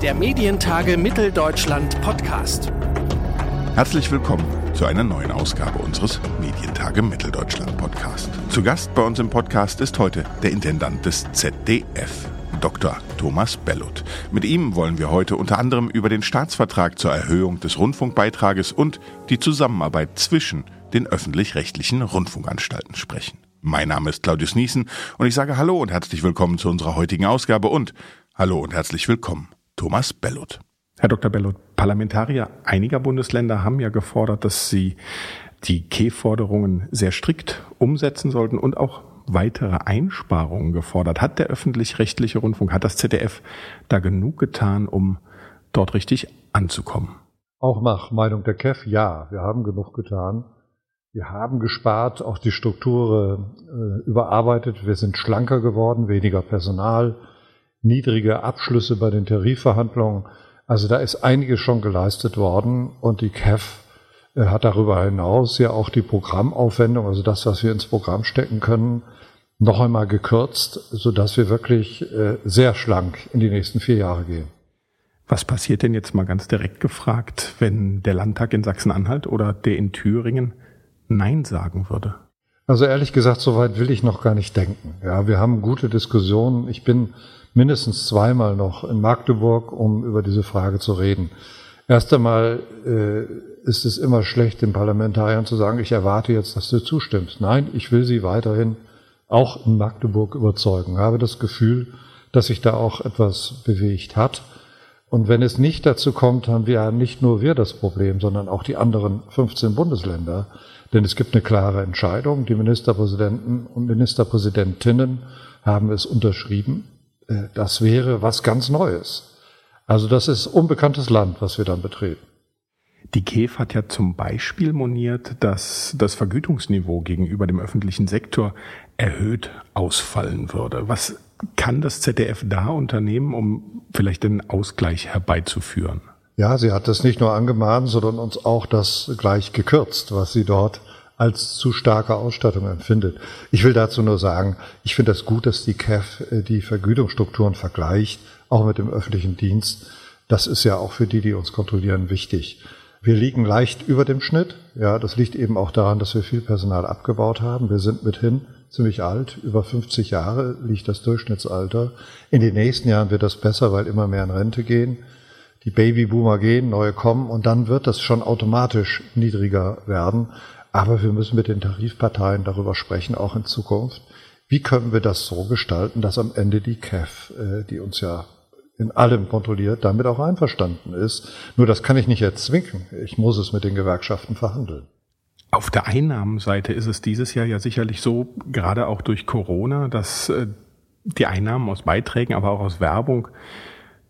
Der Medientage Mitteldeutschland Podcast. Herzlich willkommen zu einer neuen Ausgabe unseres Medientage Mitteldeutschland Podcast. Zu Gast bei uns im Podcast ist heute der Intendant des ZDF, Dr. Thomas Bellot. Mit ihm wollen wir heute unter anderem über den Staatsvertrag zur Erhöhung des Rundfunkbeitrages und die Zusammenarbeit zwischen den öffentlich-rechtlichen Rundfunkanstalten sprechen. Mein Name ist Claudius Niesen und ich sage Hallo und herzlich willkommen zu unserer heutigen Ausgabe und Hallo und herzlich willkommen, Thomas Bellot. Herr Dr. Bellot, Parlamentarier einiger Bundesländer haben ja gefordert, dass sie die K-Forderungen sehr strikt umsetzen sollten und auch weitere Einsparungen gefordert. Hat der öffentlich-rechtliche Rundfunk, hat das ZDF da genug getan, um dort richtig anzukommen? Auch nach Meinung der KEF, ja, wir haben genug getan. Wir haben gespart, auch die Struktur äh, überarbeitet. Wir sind schlanker geworden, weniger Personal, niedrige Abschlüsse bei den Tarifverhandlungen. Also da ist einiges schon geleistet worden und die KEF äh, hat darüber hinaus ja auch die Programmaufwendung, also das, was wir ins Programm stecken können, noch einmal gekürzt, sodass wir wirklich äh, sehr schlank in die nächsten vier Jahre gehen. Was passiert denn jetzt mal ganz direkt gefragt, wenn der Landtag in Sachsen-Anhalt oder der in Thüringen Nein sagen würde? Also ehrlich gesagt, so weit will ich noch gar nicht denken. Ja, wir haben gute Diskussionen. Ich bin mindestens zweimal noch in Magdeburg, um über diese Frage zu reden. Erst einmal äh, ist es immer schlecht, den Parlamentariern zu sagen, ich erwarte jetzt, dass du zustimmst. Nein, ich will sie weiterhin auch in Magdeburg überzeugen. Ich habe das Gefühl, dass sich da auch etwas bewegt hat. Und wenn es nicht dazu kommt, haben wir ja nicht nur wir das Problem, sondern auch die anderen 15 Bundesländer. Denn es gibt eine klare Entscheidung. Die Ministerpräsidenten und Ministerpräsidentinnen haben es unterschrieben. Äh, das wäre was ganz Neues. Also das ist unbekanntes Land, was wir dann betreten. Die KEF hat ja zum Beispiel moniert, dass das Vergütungsniveau gegenüber dem öffentlichen Sektor erhöht ausfallen würde. Was kann das ZDF da unternehmen, um vielleicht den Ausgleich herbeizuführen? Ja, sie hat das nicht nur angemahnt, sondern uns auch das gleich gekürzt, was sie dort als zu starke Ausstattung empfindet. Ich will dazu nur sagen, ich finde das gut, dass die CAF äh, die Vergütungsstrukturen vergleicht, auch mit dem öffentlichen Dienst. Das ist ja auch für die, die uns kontrollieren, wichtig. Wir liegen leicht über dem Schnitt. Ja, das liegt eben auch daran, dass wir viel Personal abgebaut haben. Wir sind mithin ziemlich alt. Über 50 Jahre liegt das Durchschnittsalter. In den nächsten Jahren wird das besser, weil immer mehr in Rente gehen. Die Babyboomer gehen, neue kommen und dann wird das schon automatisch niedriger werden. Aber wir müssen mit den Tarifparteien darüber sprechen, auch in Zukunft. Wie können wir das so gestalten, dass am Ende die CAF, äh, die uns ja in allem kontrolliert, damit auch einverstanden ist. Nur das kann ich nicht erzwingen. Ich muss es mit den Gewerkschaften verhandeln. Auf der Einnahmenseite ist es dieses Jahr ja sicherlich so, gerade auch durch Corona, dass äh, die Einnahmen aus Beiträgen, aber auch aus Werbung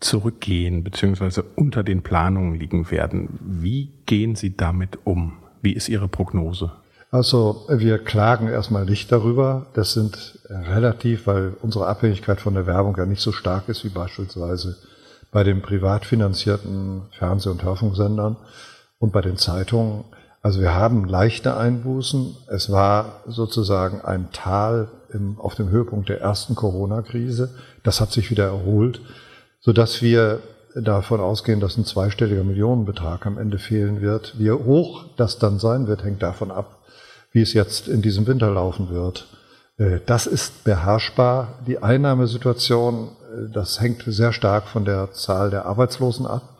zurückgehen bzw. unter den Planungen liegen werden. Wie gehen Sie damit um? Wie ist Ihre Prognose? Also wir klagen erstmal nicht darüber. Das sind relativ, weil unsere Abhängigkeit von der Werbung ja nicht so stark ist wie beispielsweise bei den privat finanzierten Fernseh- und Hörfunksendern und bei den Zeitungen also wir haben leichte Einbußen. Es war sozusagen ein Tal im, auf dem Höhepunkt der ersten Corona-Krise. Das hat sich wieder erholt, so dass wir davon ausgehen, dass ein zweistelliger Millionenbetrag am Ende fehlen wird. Wie hoch das dann sein wird, hängt davon ab, wie es jetzt in diesem Winter laufen wird. Äh, das ist beherrschbar. Die Einnahmesituation, äh, das hängt sehr stark von der Zahl der Arbeitslosen ab.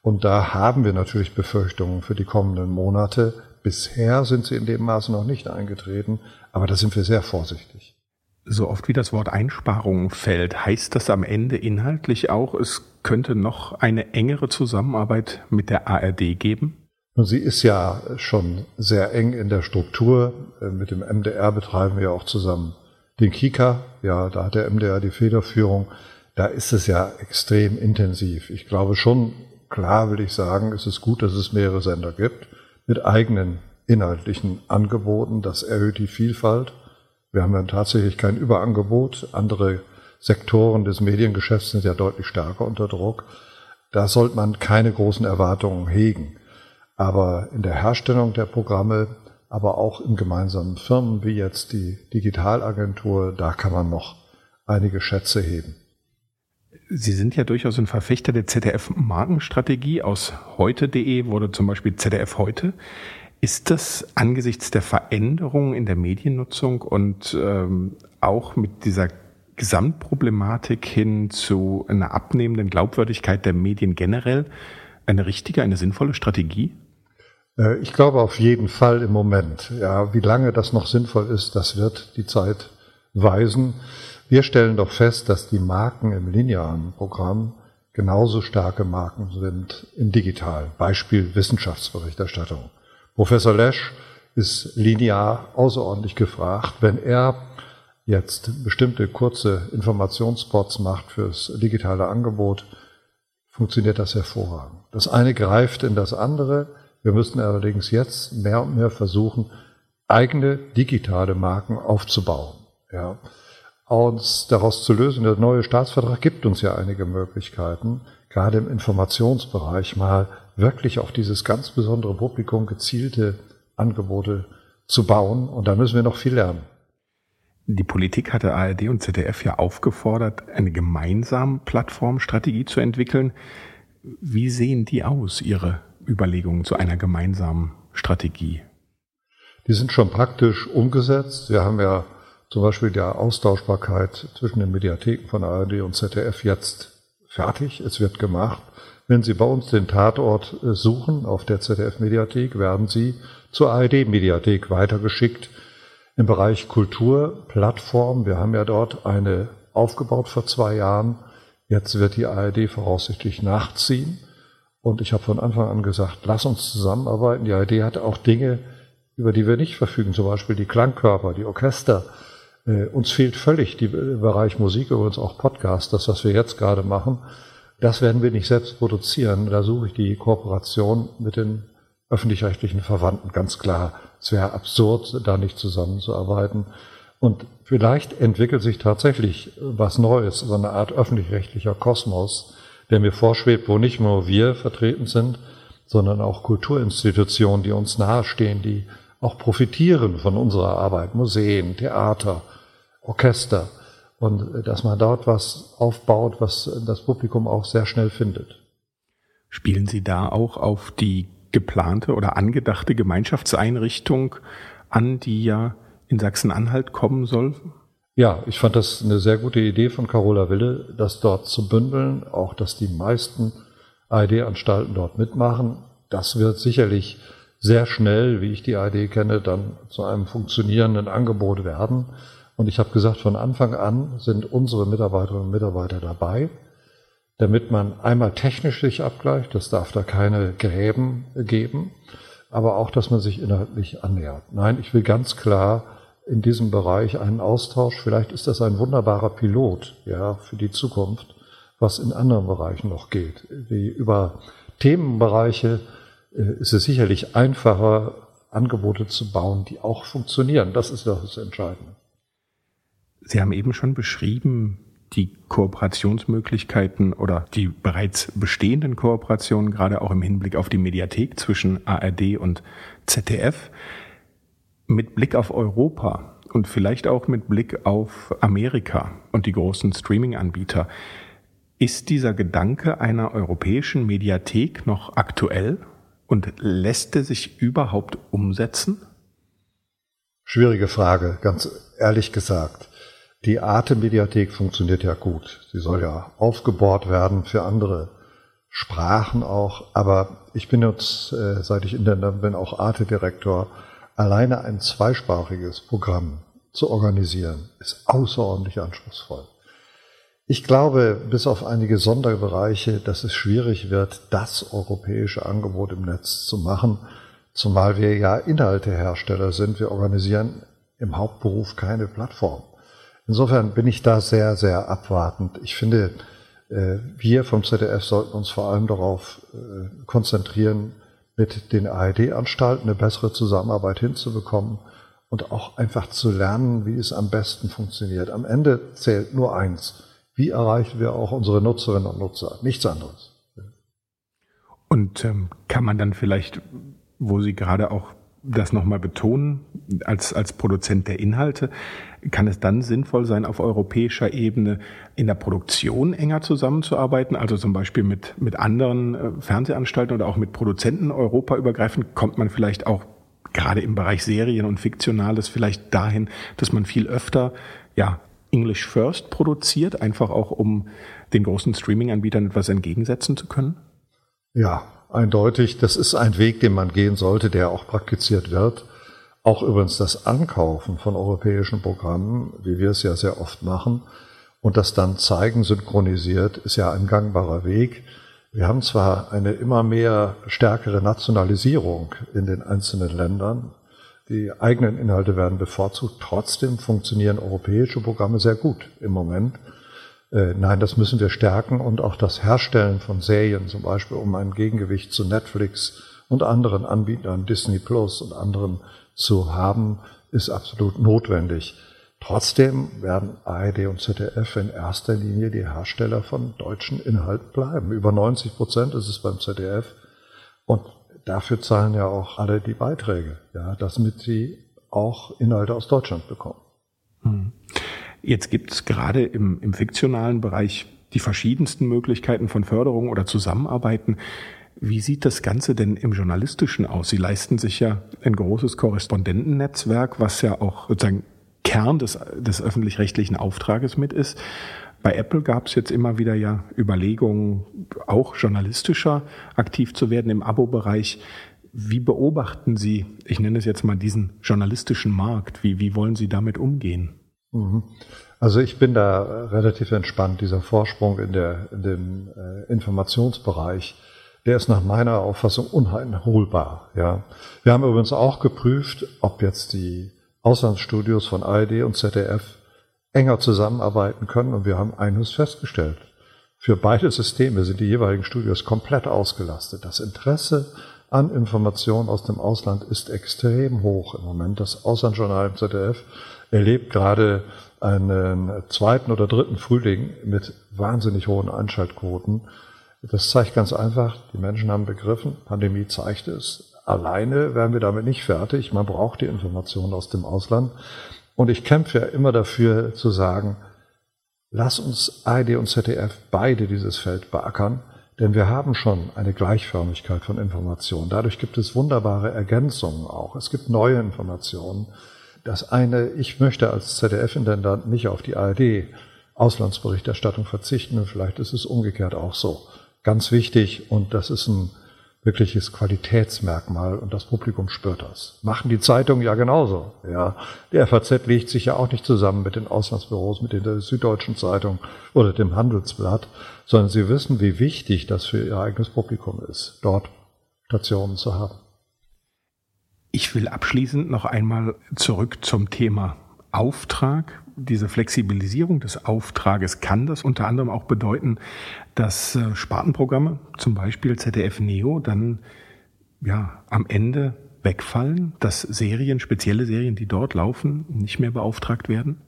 Und da haben wir natürlich Befürchtungen für die kommenden Monate. Bisher sind sie in dem Maße noch nicht eingetreten, aber da sind wir sehr vorsichtig. So oft wie das Wort Einsparungen fällt, heißt das am Ende inhaltlich auch, es könnte noch eine engere Zusammenarbeit mit der ARD geben? Sie ist ja schon sehr eng in der Struktur. Mit dem MDR betreiben wir auch zusammen den Kika. Ja, da hat der MDR die Federführung. Da ist es ja extrem intensiv. Ich glaube schon, Klar will ich sagen, es ist gut, dass es mehrere Sender gibt mit eigenen inhaltlichen Angeboten. Das erhöht die Vielfalt. Wir haben ja tatsächlich kein Überangebot. Andere Sektoren des Mediengeschäfts sind ja deutlich stärker unter Druck. Da sollte man keine großen Erwartungen hegen. Aber in der Herstellung der Programme, aber auch in gemeinsamen Firmen wie jetzt die Digitalagentur, da kann man noch einige Schätze heben. Sie sind ja durchaus ein Verfechter der ZDF-Markenstrategie. Aus heute.de wurde zum Beispiel ZDF heute. Ist das angesichts der Veränderungen in der Mediennutzung und ähm, auch mit dieser Gesamtproblematik hin zu einer abnehmenden Glaubwürdigkeit der Medien generell eine richtige, eine sinnvolle Strategie? Äh, ich glaube auf jeden Fall im Moment. Ja, wie lange das noch sinnvoll ist, das wird die Zeit weisen. Wir stellen doch fest, dass die Marken im linearen Programm genauso starke Marken sind im digitalen. Beispiel Wissenschaftsberichterstattung. Professor Lesch ist linear außerordentlich gefragt. Wenn er jetzt bestimmte kurze Informationsspots macht fürs digitale Angebot, funktioniert das hervorragend. Das eine greift in das andere. Wir müssen allerdings jetzt mehr und mehr versuchen, eigene digitale Marken aufzubauen. Ja. Uns daraus zu lösen, der neue Staatsvertrag gibt uns ja einige Möglichkeiten, gerade im Informationsbereich mal wirklich auf dieses ganz besondere Publikum gezielte Angebote zu bauen. Und da müssen wir noch viel lernen. Die Politik hatte ARD und ZDF ja aufgefordert, eine gemeinsame Plattformstrategie zu entwickeln. Wie sehen die aus, Ihre Überlegungen zu einer gemeinsamen Strategie? Die sind schon praktisch umgesetzt. Wir haben ja zum Beispiel die Austauschbarkeit zwischen den Mediatheken von ARD und ZDF jetzt fertig. Es wird gemacht. Wenn Sie bei uns den Tatort äh, suchen auf der ZDF-Mediathek, werden Sie zur ARD-Mediathek weitergeschickt. Im Bereich Kulturplattform, wir haben ja dort eine aufgebaut vor zwei Jahren. Jetzt wird die ARD voraussichtlich nachziehen. Und ich habe von Anfang an gesagt, lass uns zusammenarbeiten. Die ARD hat auch Dinge, über die wir nicht verfügen, zum Beispiel die Klangkörper, die Orchester. Äh, uns fehlt völlig der Bereich Musik, übrigens auch Podcast, das, was wir jetzt gerade machen. Das werden wir nicht selbst produzieren. Da suche ich die Kooperation mit den öffentlich-rechtlichen Verwandten, ganz klar. Es wäre absurd, da nicht zusammenzuarbeiten. Und vielleicht entwickelt sich tatsächlich was Neues, so eine Art öffentlich-rechtlicher Kosmos, der mir vorschwebt, wo nicht nur wir vertreten sind, sondern auch Kulturinstitutionen, die uns nahestehen, die auch profitieren von unserer Arbeit, Museen, Theater, Orchester. Und dass man dort was aufbaut, was das Publikum auch sehr schnell findet. Spielen Sie da auch auf die geplante oder angedachte Gemeinschaftseinrichtung an, die ja in Sachsen-Anhalt kommen soll? Ja, ich fand das eine sehr gute Idee von Carola Wille, das dort zu bündeln, auch dass die meisten ARD-Anstalten dort mitmachen. Das wird sicherlich sehr schnell, wie ich die ARD kenne, dann zu einem funktionierenden Angebot werden. Und ich habe gesagt, von Anfang an sind unsere Mitarbeiterinnen und Mitarbeiter dabei, damit man einmal technisch sich abgleicht, das darf da keine Gräben geben, aber auch, dass man sich inhaltlich annähert. Nein, ich will ganz klar in diesem Bereich einen Austausch. Vielleicht ist das ein wunderbarer Pilot, ja, für die Zukunft, was in anderen Bereichen noch geht. Wie über Themenbereiche äh, ist es sicherlich einfacher, Angebote zu bauen, die auch funktionieren. Das ist das Entscheidende. Sie haben eben schon beschrieben, die Kooperationsmöglichkeiten oder die bereits bestehenden Kooperationen, gerade auch im Hinblick auf die Mediathek zwischen ARD und ZDF. Mit Blick auf Europa und vielleicht auch mit Blick auf Amerika und die großen Streaming-Anbieter, ist dieser Gedanke einer europäischen Mediathek noch aktuell und lässt er sich überhaupt umsetzen? Schwierige Frage, ganz ehrlich gesagt. Die Arte-Mediathek funktioniert ja gut. Sie soll ja aufgebohrt werden für andere Sprachen auch. Aber ich bin jetzt, äh, seit ich Intendant bin, auch Arte-Direktor alleine ein zweisprachiges Programm zu organisieren, ist außerordentlich anspruchsvoll. Ich glaube, bis auf einige Sonderbereiche, dass es schwierig wird, das europäische Angebot im Netz zu machen, zumal wir ja Inhaltehersteller sind. Wir organisieren im Hauptberuf keine Plattform. Insofern bin ich da sehr, sehr abwartend. Ich finde, äh, wir vom ZDF sollten uns vor allem darauf äh, konzentrieren, mit den ARD-Anstalten eine bessere Zusammenarbeit hinzubekommen und auch einfach zu lernen, wie es am besten funktioniert. Am Ende zählt nur eins. Wie erreichen wir auch unsere Nutzerinnen und Nutzer? Nichts anderes. Und ähm, kann man dann vielleicht, wo Sie gerade auch das nochmal betonen, als, als Produzent der Inhalte, kann es dann sinnvoll sein, auf europäischer Ebene in der Produktion enger zusammenzuarbeiten, also zum Beispiel mit, mit anderen äh, Fernsehanstalten oder auch mit Produzenten europaübergreifend, kommt man vielleicht auch gerade im Bereich Serien und Fiktionales vielleicht dahin, dass man viel öfter, ja, English First produziert, einfach auch um den großen Streaming-Anbietern etwas entgegensetzen zu können? Ja, eindeutig. Das ist ein Weg, den man gehen sollte, der auch praktiziert wird. Auch übrigens das Ankaufen von europäischen Programmen, wie wir es ja sehr oft machen, und das dann zeigen synchronisiert, ist ja ein gangbarer Weg. Wir haben zwar eine immer mehr stärkere Nationalisierung in den einzelnen Ländern. Die eigenen Inhalte werden bevorzugt. Trotzdem funktionieren europäische Programme sehr gut im Moment. Äh, nein, das müssen wir stärken und auch das Herstellen von Serien, zum Beispiel um ein Gegengewicht zu Netflix und anderen Anbietern, Disney Plus und anderen zu haben, ist absolut notwendig. Trotzdem werden ARD und ZDF in erster Linie die Hersteller von deutschen Inhalten bleiben. Über 90 Prozent ist es beim ZDF. Und dafür zahlen ja auch alle die Beiträge, ja, damit sie auch Inhalte aus Deutschland bekommen. Hm. Jetzt gibt es gerade im, im fiktionalen Bereich die verschiedensten Möglichkeiten von Förderung oder Zusammenarbeiten. Wie sieht das Ganze denn im Journalistischen aus? Sie leisten sich ja ein großes Korrespondentennetzwerk, was ja auch sozusagen Kern des, des öffentlich-rechtlichen Auftrages mit ist. Bei Apple gab es jetzt immer wieder ja Überlegungen, auch journalistischer aktiv zu werden im Abo-Bereich. Wie beobachten Sie, ich nenne es jetzt mal diesen journalistischen Markt? Wie, wie wollen Sie damit umgehen? Mhm. Also ich bin da relativ entspannt. Dieser Vorsprung in, der, in dem äh, Informationsbereich, der ist nach meiner Auffassung uneinholbar. Ja. Wir haben übrigens auch geprüft, ob jetzt die Auslandsstudios von ARD und ZDF enger zusammenarbeiten können und wir haben eines festgestellt. Für beide Systeme sind die jeweiligen Studios komplett ausgelastet. Das Interesse an Informationen aus dem Ausland ist extrem hoch im Moment. Das Auslandsjournal im ZDF erlebt gerade einen zweiten oder dritten Frühling mit wahnsinnig hohen Einschaltquoten. Das zeigt ganz einfach, die Menschen haben begriffen, Pandemie zeigt es, alleine werden wir damit nicht fertig. Man braucht die Informationen aus dem Ausland. Und ich kämpfe ja immer dafür zu sagen, lass uns ARD und ZDF beide dieses Feld beackern, denn wir haben schon eine Gleichförmigkeit von Informationen. Dadurch gibt es wunderbare Ergänzungen auch. Es gibt neue Informationen. Das eine, ich möchte als ZDF-Intendant nicht auf die ARD Auslandsberichterstattung verzichten vielleicht ist es umgekehrt auch so. Ganz wichtig und das ist ein wirkliches Qualitätsmerkmal und das Publikum spürt das. Machen die Zeitungen ja genauso. Ja, die FAZ legt sich ja auch nicht zusammen mit den Auslandsbüros, mit der Süddeutschen Zeitung oder dem Handelsblatt, sondern sie wissen, wie wichtig das für ihr eigenes Publikum ist, dort Stationen zu haben. Ich will abschließend noch einmal zurück zum Thema Auftrag. Diese Flexibilisierung des Auftrages kann das unter anderem auch bedeuten, dass äh, Spartenprogramme, zum Beispiel ZDF Neo, dann ja am Ende wegfallen, dass Serien, spezielle Serien, die dort laufen, nicht mehr beauftragt werden?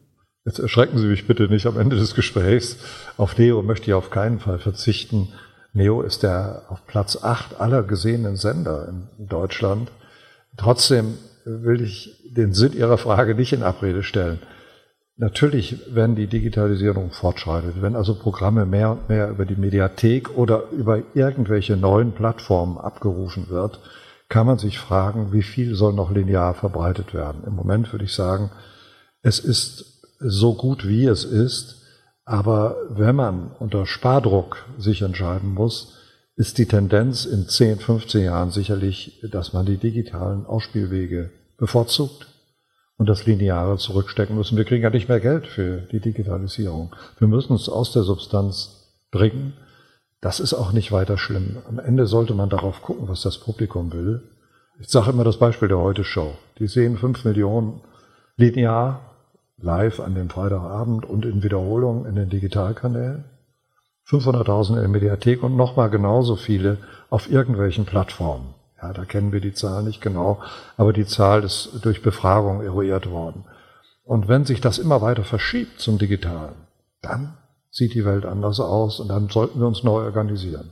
Jetzt erschrecken Sie mich bitte nicht am Ende des Gesprächs. Auf Neo möchte ich auf keinen Fall verzichten. Neo ist der auf Platz acht aller gesehenen Sender in Deutschland. Trotzdem will ich den Sinn Ihrer Frage nicht in Abrede stellen. Natürlich, wenn die Digitalisierung fortschreitet, wenn also Programme mehr und mehr über die Mediathek oder über irgendwelche neuen Plattformen abgerufen wird, kann man sich fragen, wie viel soll noch linear verbreitet werden. Im Moment würde ich sagen, es ist so gut wie es ist, aber wenn man unter Spardruck sich entscheiden muss, ist die Tendenz in 10, 15 Jahren sicherlich, dass man die digitalen Ausspielwege bevorzugt und das Lineare zurückstecken müssen. Wir kriegen ja nicht mehr Geld für die Digitalisierung. Wir müssen es aus der Substanz bringen. Das ist auch nicht weiter schlimm. Am Ende sollte man darauf gucken, was das Publikum will. Ich sage immer das Beispiel der Heute-Show. Die sehen fünf Millionen linear live an dem Freitagabend und in Wiederholung in den Digitalkanälen. 500.000 in der Mediathek und nochmal genauso viele auf irgendwelchen Plattformen. Ja, da kennen wir die Zahl nicht genau, aber die Zahl ist durch Befragung eruiert worden. Und wenn sich das immer weiter verschiebt zum Digitalen, dann sieht die Welt anders aus und dann sollten wir uns neu organisieren.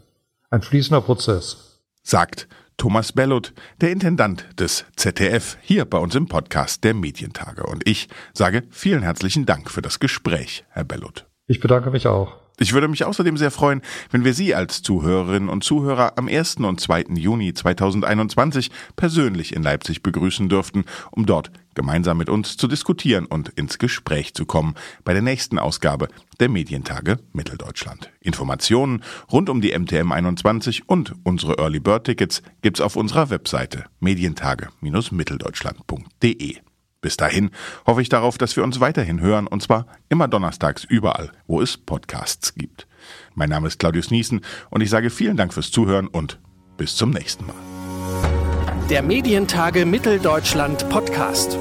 Ein fließender Prozess. Sagt Thomas Bellot, der Intendant des ZDF, hier bei uns im Podcast der Medientage. Und ich sage vielen herzlichen Dank für das Gespräch, Herr Bellot. Ich bedanke mich auch. Ich würde mich außerdem sehr freuen, wenn wir Sie als Zuhörerinnen und Zuhörer am 1. und 2. Juni 2021 persönlich in Leipzig begrüßen dürften, um dort gemeinsam mit uns zu diskutieren und ins Gespräch zu kommen bei der nächsten Ausgabe der Medientage Mitteldeutschland. Informationen rund um die MTM 21 und unsere Early Bird Tickets gibt's auf unserer Webseite medientage-mitteldeutschland.de. Bis dahin hoffe ich darauf, dass wir uns weiterhin hören und zwar immer donnerstags überall, wo es Podcasts gibt. Mein Name ist Claudius Niesen und ich sage vielen Dank fürs Zuhören und bis zum nächsten Mal. Der Medientage Mitteldeutschland Podcast.